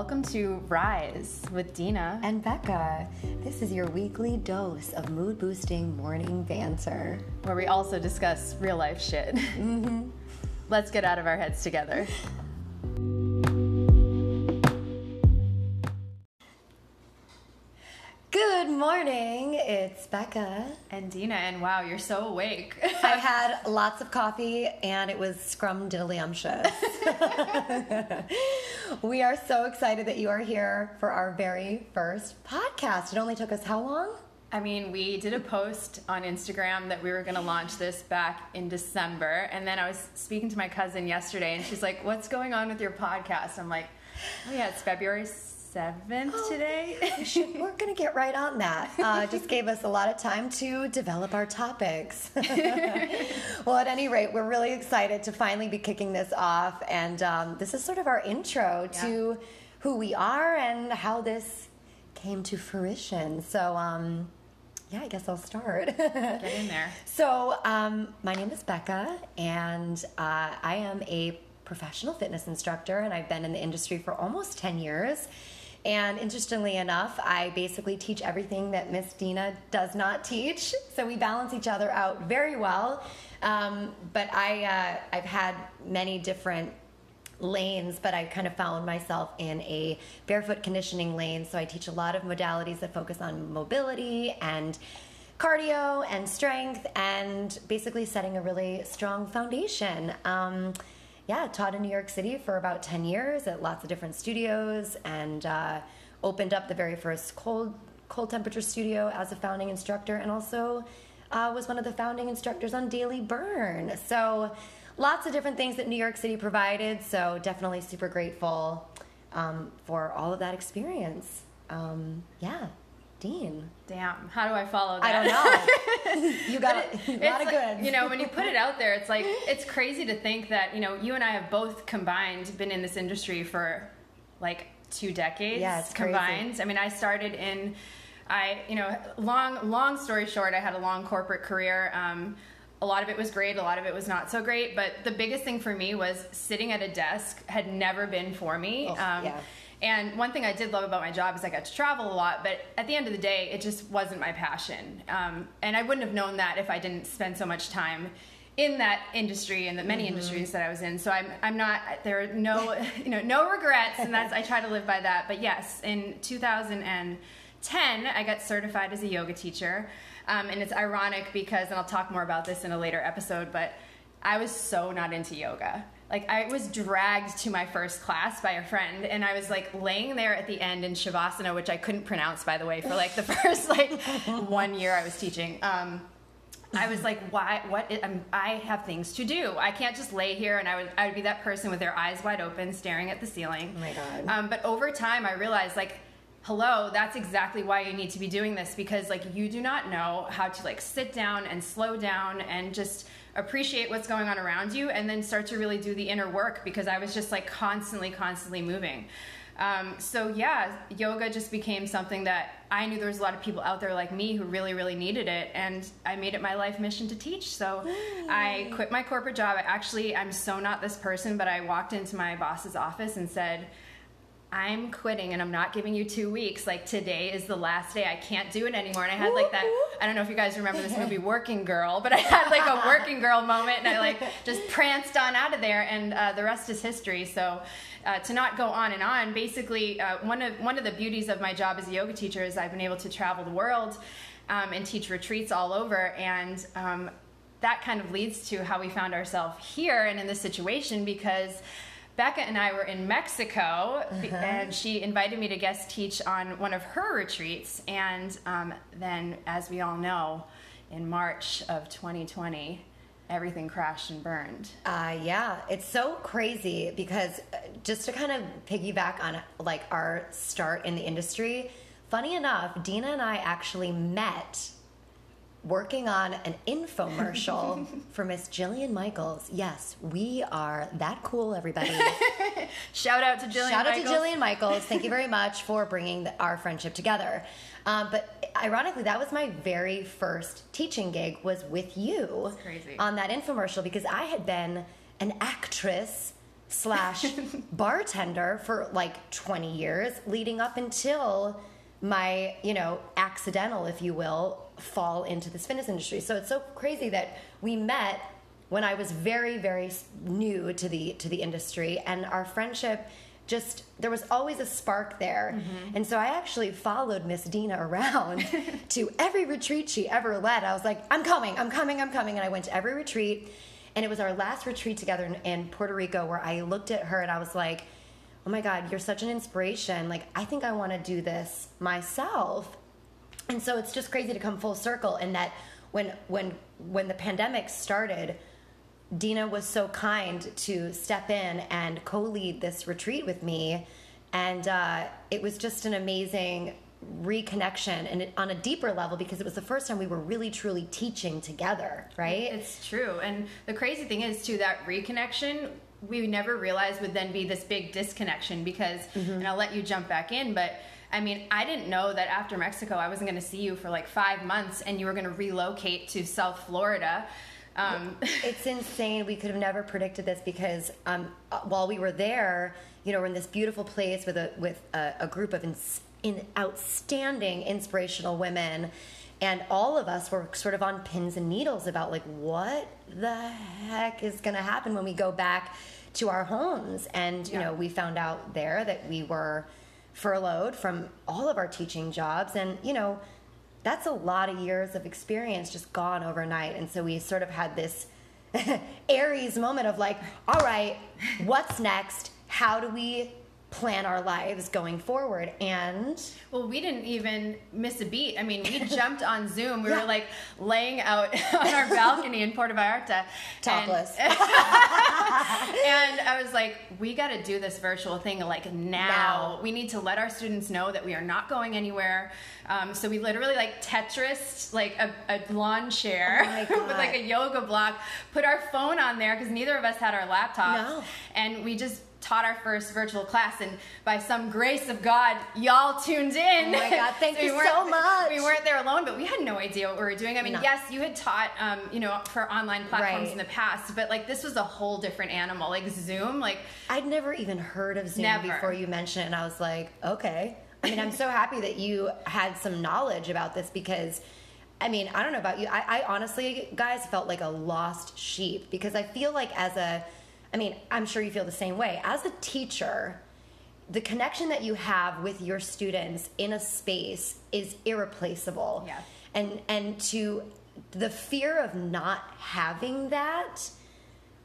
Welcome to Rise with Dina and Becca. This is your weekly dose of mood boosting morning banter, where we also discuss real life shit. Mm-hmm. Let's get out of our heads together. morning, it's Becca. And Dina, and wow, you're so awake. I had lots of coffee and it was scrumdiddlyumptious. we are so excited that you are here for our very first podcast. It only took us how long? I mean, we did a post on Instagram that we were going to launch this back in December. And then I was speaking to my cousin yesterday, and she's like, What's going on with your podcast? I'm like, Oh, yeah, it's February 7th oh, today. we're going to get right on that. Uh, just gave us a lot of time to develop our topics. well, at any rate, we're really excited to finally be kicking this off. And um, this is sort of our intro yeah. to who we are and how this came to fruition. So, um, yeah, I guess I'll start. Get in there. So, um, my name is Becca, and uh, I am a professional fitness instructor, and I've been in the industry for almost 10 years. And interestingly enough, I basically teach everything that Miss Dina does not teach. So we balance each other out very well. Um, but I, uh, I've had many different lanes, but I kind of found myself in a barefoot conditioning lane. So I teach a lot of modalities that focus on mobility and cardio and strength and basically setting a really strong foundation. Um, yeah, taught in New York City for about 10 years at lots of different studios and uh, opened up the very first cold, cold temperature studio as a founding instructor and also uh, was one of the founding instructors on Daily Burn. So lots of different things that New York City provided. So definitely super grateful um, for all of that experience. Um, yeah. Dean. Damn, how do I follow that? I don't know. you got it, a lot of like, good. You know, when you put it out there, it's like it's crazy to think that you know you and I have both combined been in this industry for like two decades. Yeah, combined. Crazy. I mean, I started in, I you know, long long story short, I had a long corporate career. Um, a lot of it was great, a lot of it was not so great. But the biggest thing for me was sitting at a desk had never been for me. Oh, um, yeah and one thing I did love about my job is I got to travel a lot, but at the end of the day, it just wasn't my passion. Um, and I wouldn't have known that if I didn't spend so much time in that industry and the many mm-hmm. industries that I was in. So I'm, I'm not, there are no, you know, no regrets. And that's, I try to live by that. But yes, in 2010, I got certified as a yoga teacher. Um, and it's ironic because, and I'll talk more about this in a later episode, but I was so not into yoga like I was dragged to my first class by a friend and I was like laying there at the end in Shavasana, which I couldn't pronounce by the way, for like the first like one year I was teaching. Um, I was like, why, what, I'm, I have things to do. I can't just lay here and I would, I would be that person with their eyes wide open staring at the ceiling. Oh my God. Um, but over time I realized like, hello that's exactly why you need to be doing this because like you do not know how to like sit down and slow down and just appreciate what's going on around you and then start to really do the inner work because I was just like constantly, constantly moving. Um, so yeah, yoga just became something that I knew there was a lot of people out there like me who really, really needed it, and I made it my life mission to teach. So Yay. I quit my corporate job. I actually, I'm so not this person, but I walked into my boss's office and said, I'm quitting and I'm not giving you two weeks. Like today is the last day. I can't do it anymore. And I had like that. I don't know if you guys remember this movie Working Girl, but I had like a Working Girl moment, and I like just pranced on out of there, and uh, the rest is history. So. Uh, to not go on and on, basically, uh, one of one of the beauties of my job as a yoga teacher is I've been able to travel the world um, and teach retreats all over, and um, that kind of leads to how we found ourselves here and in this situation because Becca and I were in Mexico, uh-huh. and she invited me to guest teach on one of her retreats. And um, then, as we all know, in March of 2020, everything crashed and burned. Uh, yeah, it's so crazy because uh, just to kind of piggyback on like our start in the industry, funny enough, Dina and I actually met working on an infomercial for Miss Jillian Michaels. Yes, we are that cool, everybody. Shout out to Jillian. Shout Michaels. out to Jillian Michaels. Thank you very much for bringing the, our friendship together. Um, but ironically, that was my very first teaching gig was with you crazy. on that infomercial because I had been an actress slash bartender for like 20 years, leading up until my, you know, accidental, if you will, fall into this fitness industry. So it's so crazy that we met when I was very, very new to the to the industry, and our friendship just there was always a spark there. Mm-hmm. And so I actually followed Miss Dina around to every retreat she ever led. I was like, I'm coming, I'm coming, I'm coming. And I went to every retreat. And it was our last retreat together in, in Puerto Rico where I looked at her and I was like, oh my God, you're such an inspiration. Like, I think I want to do this myself. And so it's just crazy to come full circle in that when when when the pandemic started, Dina was so kind to step in and co-lead this retreat with me, and uh, it was just an amazing reconnection and it, on a deeper level because it was the first time we were really truly teaching together right? It's true. And the crazy thing is too that reconnection we never realized would then be this big disconnection because mm-hmm. and i'll let you jump back in but I mean, I didn't know that after Mexico, I wasn't going to see you for like five months and you were going to relocate to South Florida. Um, it's insane. We could have never predicted this because um, while we were there, you know, we're in this beautiful place with a with a, a group of ins- in outstanding, inspirational women, and all of us were sort of on pins and needles about like what the heck is going to happen when we go back to our homes. And you yeah. know, we found out there that we were furloughed from all of our teaching jobs, and you know that's a lot of years of experience just gone overnight. And so we sort of had this Aries moment of like, all right, what's next? How do we plan our lives going forward and well we didn't even miss a beat i mean we jumped on zoom we yeah. were like laying out on our balcony in puerto vallarta topless and, and i was like we got to do this virtual thing like now. now. we need to let our students know that we are not going anywhere um, so we literally like tetris like a, a lawn chair oh with like a yoga block put our phone on there because neither of us had our laptops no. and we just taught our first virtual class, and by some grace of God, y'all tuned in. Oh my God, thank so you so much. We weren't there alone, but we had no idea what we were doing. I mean, no. yes, you had taught, um, you know, for online platforms right. in the past, but like this was a whole different animal. Like Zoom, like I'd never even heard of Zoom never. before you mentioned it, and I was like, okay. I mean, I'm so happy that you had some knowledge about this because. I mean, I don't know about you. I, I honestly, guys, felt like a lost sheep because I feel like as a I mean, I'm sure you feel the same way. As a teacher, the connection that you have with your students in a space is irreplaceable. Yeah. And and to the fear of not having that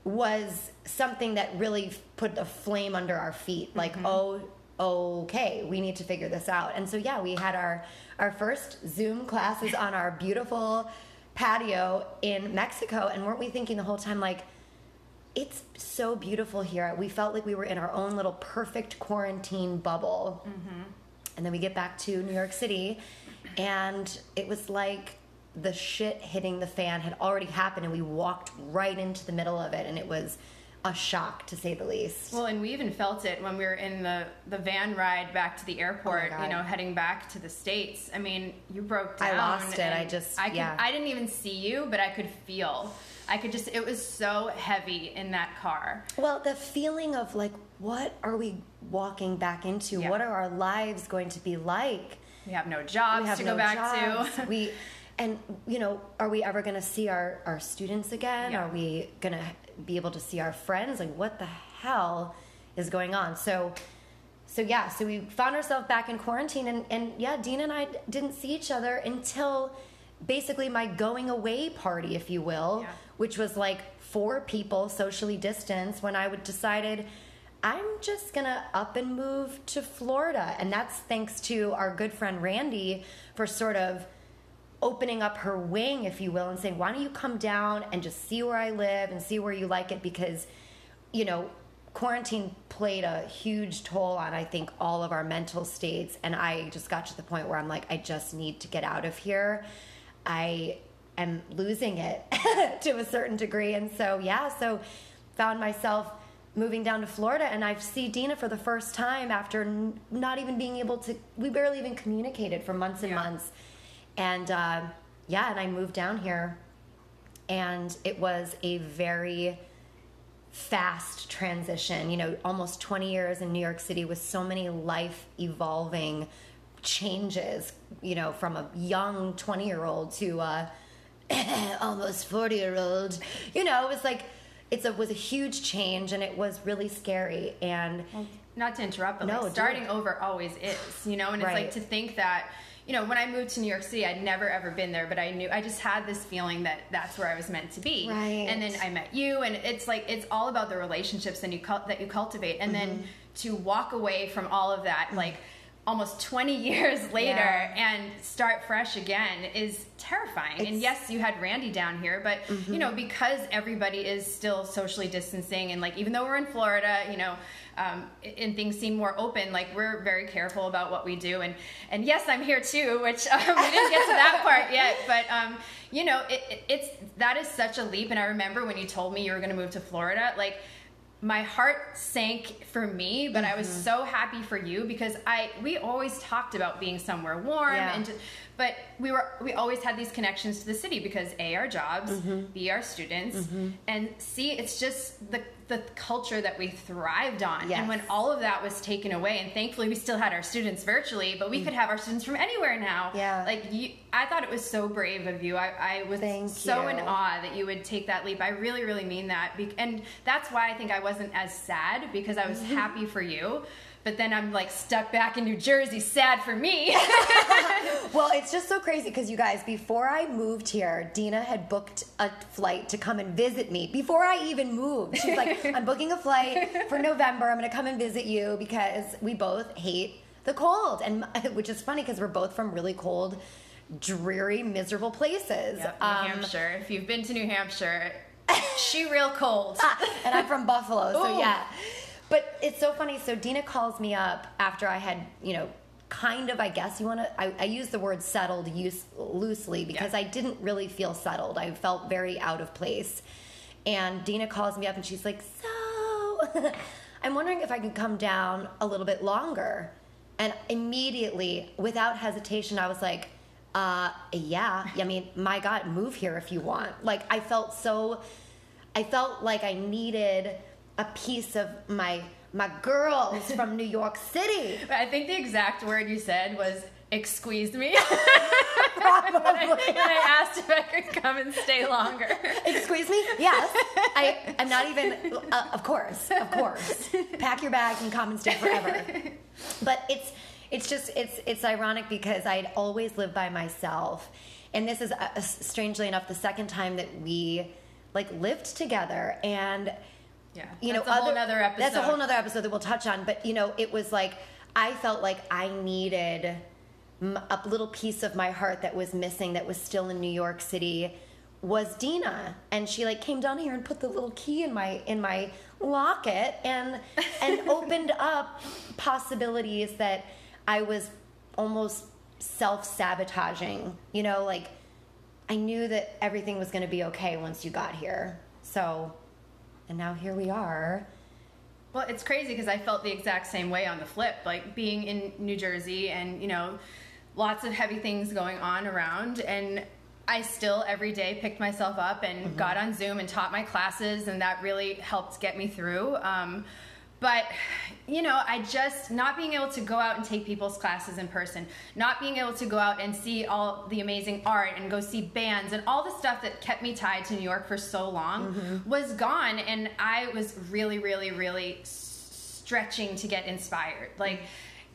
was something that really put a flame under our feet. Like, mm-hmm. oh, okay, we need to figure this out. And so yeah, we had our our first Zoom classes on our beautiful patio in Mexico and weren't we thinking the whole time like it's so beautiful here. We felt like we were in our own little perfect quarantine bubble. Mm-hmm. And then we get back to New York City, and it was like the shit hitting the fan had already happened, and we walked right into the middle of it, and it was a shock to say the least. Well, and we even felt it when we were in the the van ride back to the airport. Oh you know, heading back to the states. I mean, you broke down. I lost it. I just I could, yeah. I didn't even see you, but I could feel I could just, it was so heavy in that car. Well, the feeling of like, what are we walking back into? Yeah. What are our lives going to be like? We have no jobs have to no go back jobs. to. we, and you know, are we ever going to see our, our students again? Yeah. Are we going to be able to see our friends? Like, what the hell is going on? So, so yeah, so we found ourselves back in quarantine, and, and yeah, Dean and I didn't see each other until basically my going away party, if you will. Yeah which was like four people socially distanced when I would decided I'm just gonna up and move to Florida. And that's thanks to our good friend Randy for sort of opening up her wing, if you will, and saying, why don't you come down and just see where I live and see where you like it? Because, you know, quarantine played a huge toll on, I think, all of our mental states. And I just got to the point where I'm like, I just need to get out of here. I am losing it to a certain degree. And so, yeah, so found myself moving down to Florida and I see Dina for the first time after n- not even being able to, we barely even communicated for months and yeah. months. And uh, yeah, and I moved down here and it was a very fast transition. You know, almost 20 years in New York City with so many life evolving changes, you know, from a young 20 year old to a almost 40 year old. You know, it was like, it's a was a huge change and it was really scary and not to interrupt but No, like starting over always is you know and it's Right. like to think that you know when i moved to new york city i'd never ever been there but i knew i just had this feeling that that's where i was meant to be Right. and then i met you and it's like it's all about the relationships that you that you cultivate and Mm-hmm. then to walk away from all of that like almost 20 years later Yeah. and start fresh again is terrifying and yes you had randy down here but you know Mm-hmm. because everybody is still socially distancing and like even though we're in florida you know um, and things seem more open like we're very careful about what we do and and yes i'm here too which um, we didn't get to that part yet but um, you know it, it- it's that is such a leap and i remember when you told me you were going to move to florida like my heart sank for me but i was Mm-hmm. so happy for you because i we always talked about being somewhere warm Yeah. and just, but we were we always had these connections to the city because a our jobs Mm-hmm. b our students and c it's just the the culture that we thrived on Yes. and when all of that was taken away and thankfully we still had our students virtually but we could have our students from anywhere now Mm. Yeah. like you i thought it was so brave of you i, I was Thank so in awe that you would take that leap i really really mean that and that's why i think i wasn't as sad because i was Mm-hmm. happy for you but then i'm like stuck back in new jersey sad for me Well, it's just so crazy because you guys, before I moved here, Dina had booked a flight to come and visit me before I even moved. She's like, I'm booking a flight for November. I'm going to come and visit you because we both hate the cold. And which is funny because we're both from really cold, dreary, miserable places. Yep, New Um, Hampshire. If you've been to New Hampshire, she real cold. and I'm from Buffalo, so Ooh. yeah. But it's so funny. So Dina calls me up after I had, you know, kind of, I guess you want to, I, I use the word settled use, loosely because Yeah. I didn't really feel settled. I felt very out of place. And Dina calls me up and she's like, So, I'm wondering if I can come down a little bit longer. And immediately, without hesitation, I was like, uh, yeah. I mean, my God, move here if you want. Like, I felt so I felt like I needed a piece of my my girls from New York City. I think the exact word you said was "excuse me" Probably. when I asked if I could come and stay longer. Excuse me? Yes. I, I'm not even, uh, of course, of course. Pack your bags and come and stay forever. But it's, it's just, it's, it's ironic because I'd always lived by myself. And this is, uh, strangely enough, the second time that we, like, lived together. And, Yeah, you know, that's a whole other- nother episode. That's a whole nother episode that we'll touch on. But you know, it was like I felt like I needed a little piece of my heart that was missing, that was still in New York City, was Dina, and she like came down here and put the little key in my in my locket and and opened up possibilities that I was almost self sabotaging. You know, like I knew that everything was going to be okay once you got here. So, and now here we are. Well, it's crazy because I felt the exact same way on the flip, like being in New Jersey and, you know, lots of heavy things going on around. And I still every day picked myself up and got on Zoom and taught my classes, and that really helped get me through. Um, but, you know, I just, not being able to go out and take people's classes in person, not being able to go out and see all the amazing art and go see bands and all the stuff that kept me tied to New York for so long mm-hmm. was gone. And I was really, really, really stretching to get inspired. Like,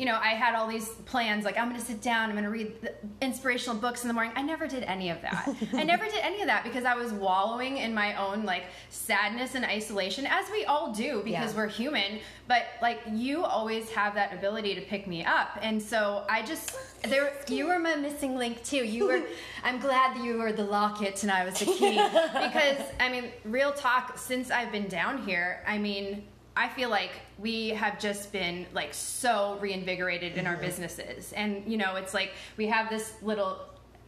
you know, I had all these plans, like, I'm gonna sit down, I'm gonna read the inspirational books in the morning. I never did any of that. I never did any of that because I was wallowing in my own, like, sadness and isolation, as we all do because Yeah. we're human. But, like, you always have that ability to pick me up. And so I just, there, you were my missing link too. You were, I'm glad that you were the locket and I was the key. because, I mean, real talk, since I've been down here, I mean, I feel like we have just been like so reinvigorated in our mm-hmm. businesses. And you know, it's like we have this little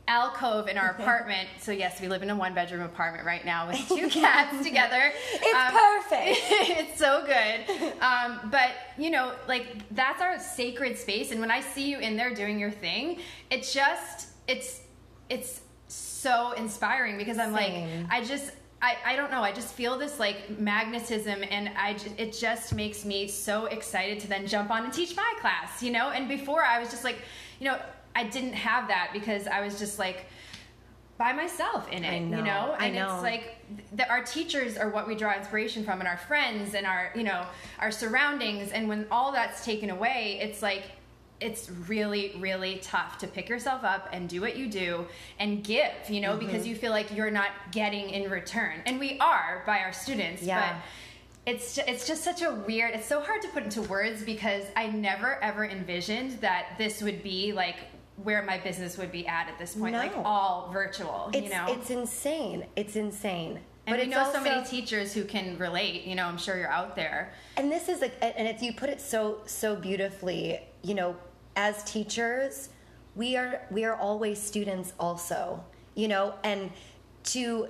alcove in our mm-hmm. apartment. So yes, we live in a one bedroom apartment right now with two cats together. It's um, perfect. it's so good. Um, but you know, like that's our sacred space. And when I see you in there doing your thing, it just it's it's so inspiring because I'm Same. like I just I, I don't know. I just feel this like magnetism, and I it just makes me so excited to then jump on and teach my class, you know. And before I was just like, you know, I didn't have that because I was just like by myself in it, know, you know. And know. it's like the, our teachers are what we draw inspiration from, and our friends and our you know our surroundings. And when all that's taken away, it's like it's really really tough to pick yourself up and do what you do and give you know Mm-hmm. because you feel like you're not getting in return and we are by our students Yeah. but it's ju- it's just such a weird it's so hard to put into words because i never ever envisioned that this would be like where my business would be at at this point like all virtual It's you know it's insane. It's insane. and but we know also, so many teachers who can relate you know i'm sure you're out there and this is like and if you put it so so beautifully you know as teachers we are we are always students also you know and to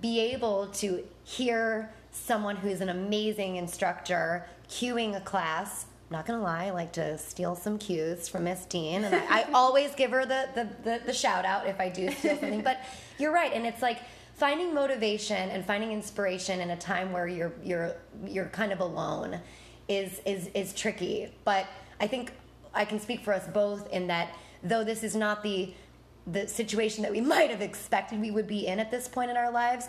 be able to hear someone who's an amazing instructor cueing a class I'm not gonna lie, I like to steal some cues from Miss Dean, and I, I always give her the, the, the, the shout out if I do steal something. But you're right, and it's like finding motivation and finding inspiration in a time where you're you're you're kind of alone is is is tricky. But I think I can speak for us both in that though this is not the the situation that we might have expected we would be in at this point in our lives,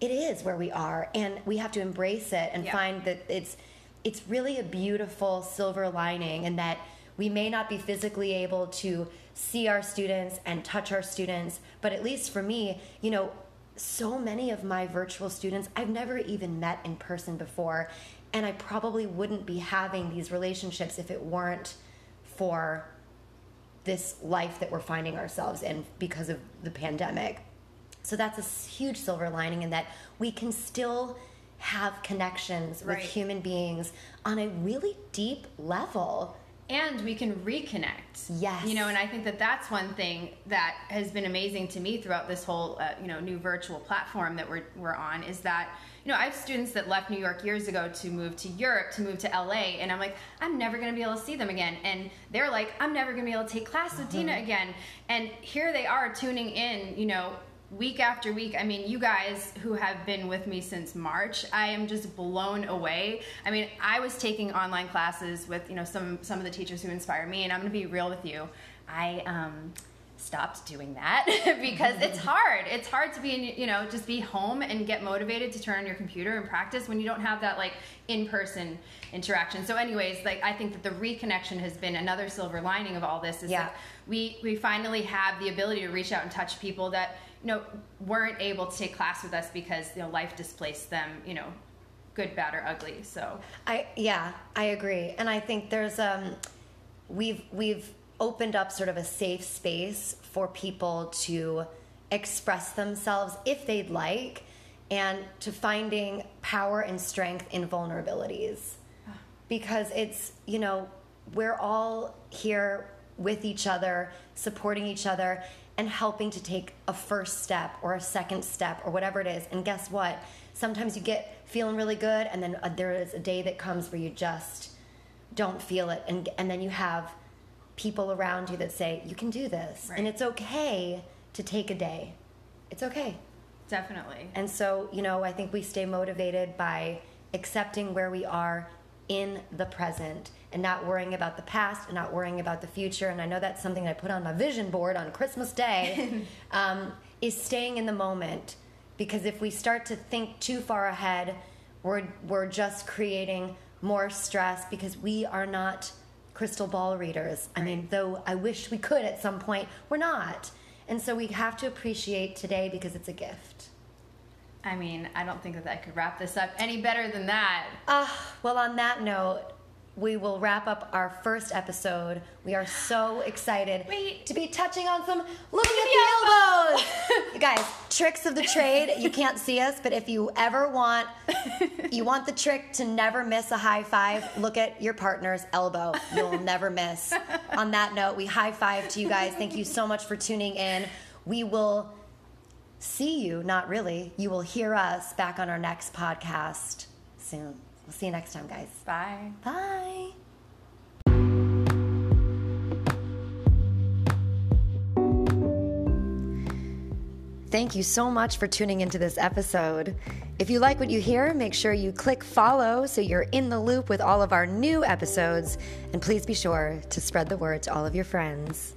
it is where we are and we have to embrace it and Yeah. find that it's it's really a beautiful silver lining and that we may not be physically able to see our students and touch our students but at least for me you know so many of my virtual students I've never even met in person before and I probably wouldn't be having these relationships if it weren't for this life that we're finding ourselves in because of the pandemic. So that's a huge silver lining in that we can still have connections Right. with human beings on a really deep level. and we can reconnect. Yes. You know, and I think that that's one thing that has been amazing to me throughout this whole, uh, you know, new virtual platform that we're, we're on is that, you know, I have students that left New York years ago to move to Europe, to move to LA, and I'm like, I'm never going to be able to see them again. And they're like, I'm never going to be able to take class with Dina again. And here they are tuning in, you know, week after week. I mean, you guys who have been with me since March, I am just blown away. I mean, I was taking online classes with, you know, some some of the teachers who inspire me, and I'm going to be real with you. I um stopped doing that because it's hard. It's hard to be in, you know, just be home and get motivated to turn on your computer and practice when you don't have that like in-person interaction. So anyways, like I think that the reconnection has been another silver lining of all this is Yeah. that we we finally have the ability to reach out and touch people that you know weren't able to take class with us because you know life displaced them you know good bad or ugly so I yeah, I agree. And I think there's um we've we've opened up sort of a safe space for people to express themselves if they'd like and to finding power and strength in vulnerabilities. Because it's, you know, we're all here with each other, supporting each other and helping to take a first step or a second step or whatever it is. And guess what? Sometimes you get feeling really good and then uh, there is a day that comes where you just don't feel it and and then you have people around you that say you can do this and it's okay to take a day. It's okay. definitely And so, you know, I think we stay motivated by accepting where we are in the present and not worrying about the past and not worrying about the future. And I know that's something I put on my vision board on Christmas Day um, is staying in the moment. Because if we start to think too far ahead, we're, we're just creating more stress because we are not crystal ball readers. I mean, though I wish we could at some point, we're not. And so we have to appreciate today because it's a gift. i mean i don't think that i could wrap this up any better than that Uh, well, on that note, we will wrap up our first episode. We are so excited Wait. to be touching on some look at the elbows. you guys, tricks of the trade. You can't see us, but if you ever want, you want the trick to never miss a high five. Look at your partner's elbow. You'll never miss. On that note, we high five to you guys. Thank you so much for tuning in. We will see you, not really. You will hear us back on our next podcast soon. We'll see you next time, guys. bye Bye. Thank you so much for tuning into this episode. If you like what you hear, make sure you click follow so you're in the loop with all of our new episodes. And please be sure to spread the word to all of your friends.